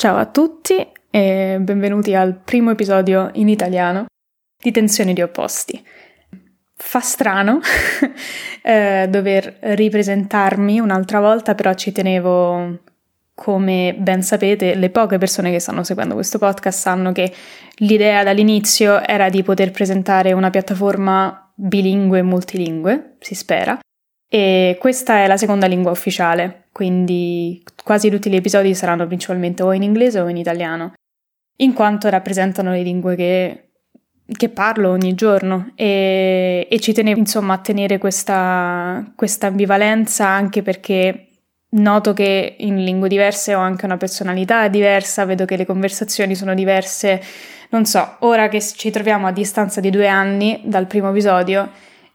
Ciao a tutti e benvenuti al primo episodio in italiano di Tensioni di opposti. Fa strano eh, dover ripresentarmi un'altra volta, però ci tenevo, come ben sapete, le poche persone che stanno seguendo questo podcast sanno che l'idea dall'inizio era di poter presentare una piattaforma bilingue e multilingue, si spera, e questa è la seconda lingua ufficiale, quindi quasi tutti gli episodi saranno principalmente o in inglese o in italiano, in quanto rappresentano le lingue che, che parlo ogni giorno. E, e, ci tenevo insomma a tenere questa, questa ambivalenza anche perché noto che in lingue diverse ho anche una personalità diversa, vedo che le conversazioni sono diverse, non so, ora che ci troviamo a distanza di due anni dal primo episodio,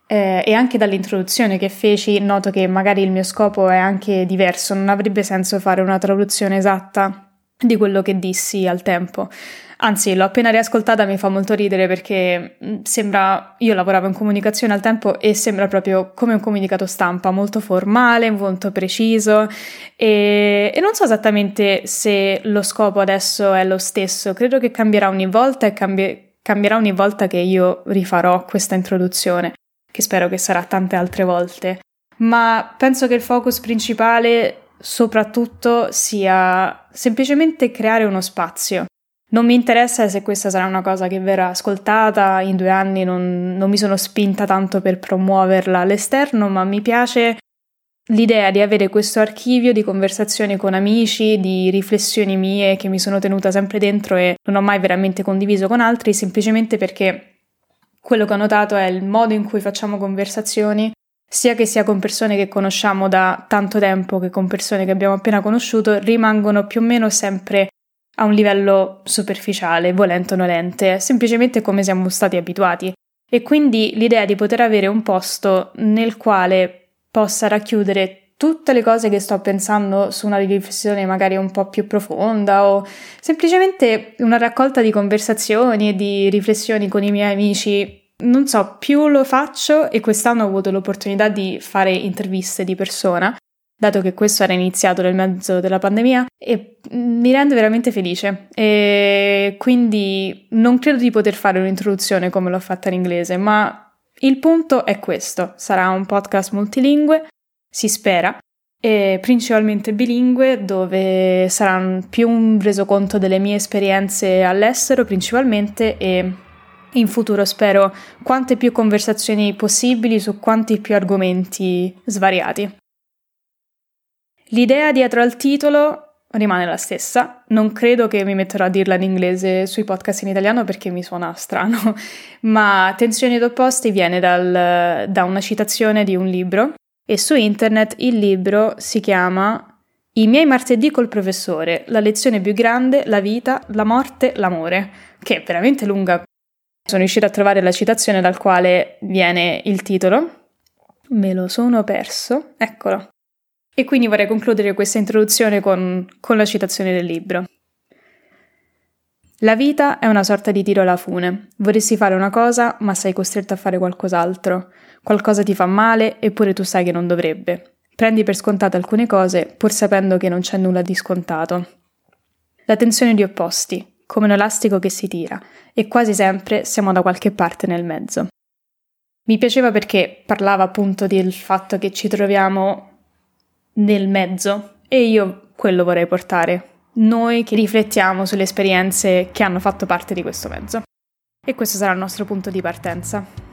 eh, e anche dall'introduzione che feci noto che magari il mio scopo è anche diverso, non avrebbe senso fare una traduzione esatta di quello che dissi al tempo. Anzi, l'ho appena riascoltata, mi fa molto ridere perché mm, sembra, io lavoravo in comunicazione al tempo e sembra proprio come un comunicato stampa, molto formale, molto preciso. E, e non so esattamente se lo scopo adesso è lo stesso, credo che cambierà ogni volta e cambi- cambierà ogni volta che io rifarò questa introduzione che spero che sarà tante altre volte, ma penso che il focus principale soprattutto sia semplicemente creare uno spazio. Non mi interessa se questa sarà una cosa che verrà ascoltata, in due anni non, non mi sono spinta tanto per promuoverla all'esterno, ma mi piace l'idea di avere questo archivio di conversazioni con amici, di riflessioni mie che mi sono tenuta sempre dentro e non ho mai veramente condiviso con altri, semplicemente perché quello che ho notato è il modo in cui facciamo conversazioni, sia che sia con persone che conosciamo da tanto tempo che con persone che abbiamo appena conosciuto, rimangono più o meno sempre a un livello superficiale, volente o nolente, semplicemente come siamo stati abituati. E quindi l'idea di poter avere un posto nel quale possa racchiudere tutte le cose che sto pensando su una riflessione magari un po' più profonda o semplicemente una raccolta di conversazioni e di riflessioni con i miei amici. Non so, più lo faccio e quest'anno ho avuto l'opportunità di fare interviste di persona, dato che questo era iniziato nel mezzo della pandemia e mi rende veramente felice e quindi non credo di poter fare un'introduzione come l'ho fatta in inglese, ma il punto è questo, sarà un podcast multilingue si spera, e principalmente bilingue, dove sarà più un resoconto delle mie esperienze all'estero principalmente e in futuro spero quante più conversazioni possibili su quanti più argomenti svariati. L'idea dietro al titolo rimane la stessa, non credo che mi metterò a dirla in inglese sui podcast in italiano perché mi suona strano, ma Tensioni ed opposti viene dal, da una citazione di un libro e su internet il libro si chiama I miei martedì col professore, la lezione più grande, la vita, la morte, l'amore, che è veramente lunga. Sono riuscita a trovare la citazione dal quale viene il titolo. Me lo sono perso, eccolo. E quindi vorrei concludere questa introduzione con, con la citazione del libro. La vita è una sorta di tiro alla fune. Vorresti fare una cosa, ma sei costretto a fare qualcos'altro. Qualcosa ti fa male, eppure tu sai che non dovrebbe. Prendi per scontate alcune cose, pur sapendo che non c'è nulla di scontato. La tensione di opposti, come un elastico che si tira, e quasi sempre siamo da qualche parte nel mezzo. Mi piaceva perché parlava appunto del fatto che ci troviamo nel mezzo e io quello vorrei portare noi che riflettiamo sulle esperienze che hanno fatto parte di questo mezzo. E questo sarà il nostro punto di partenza.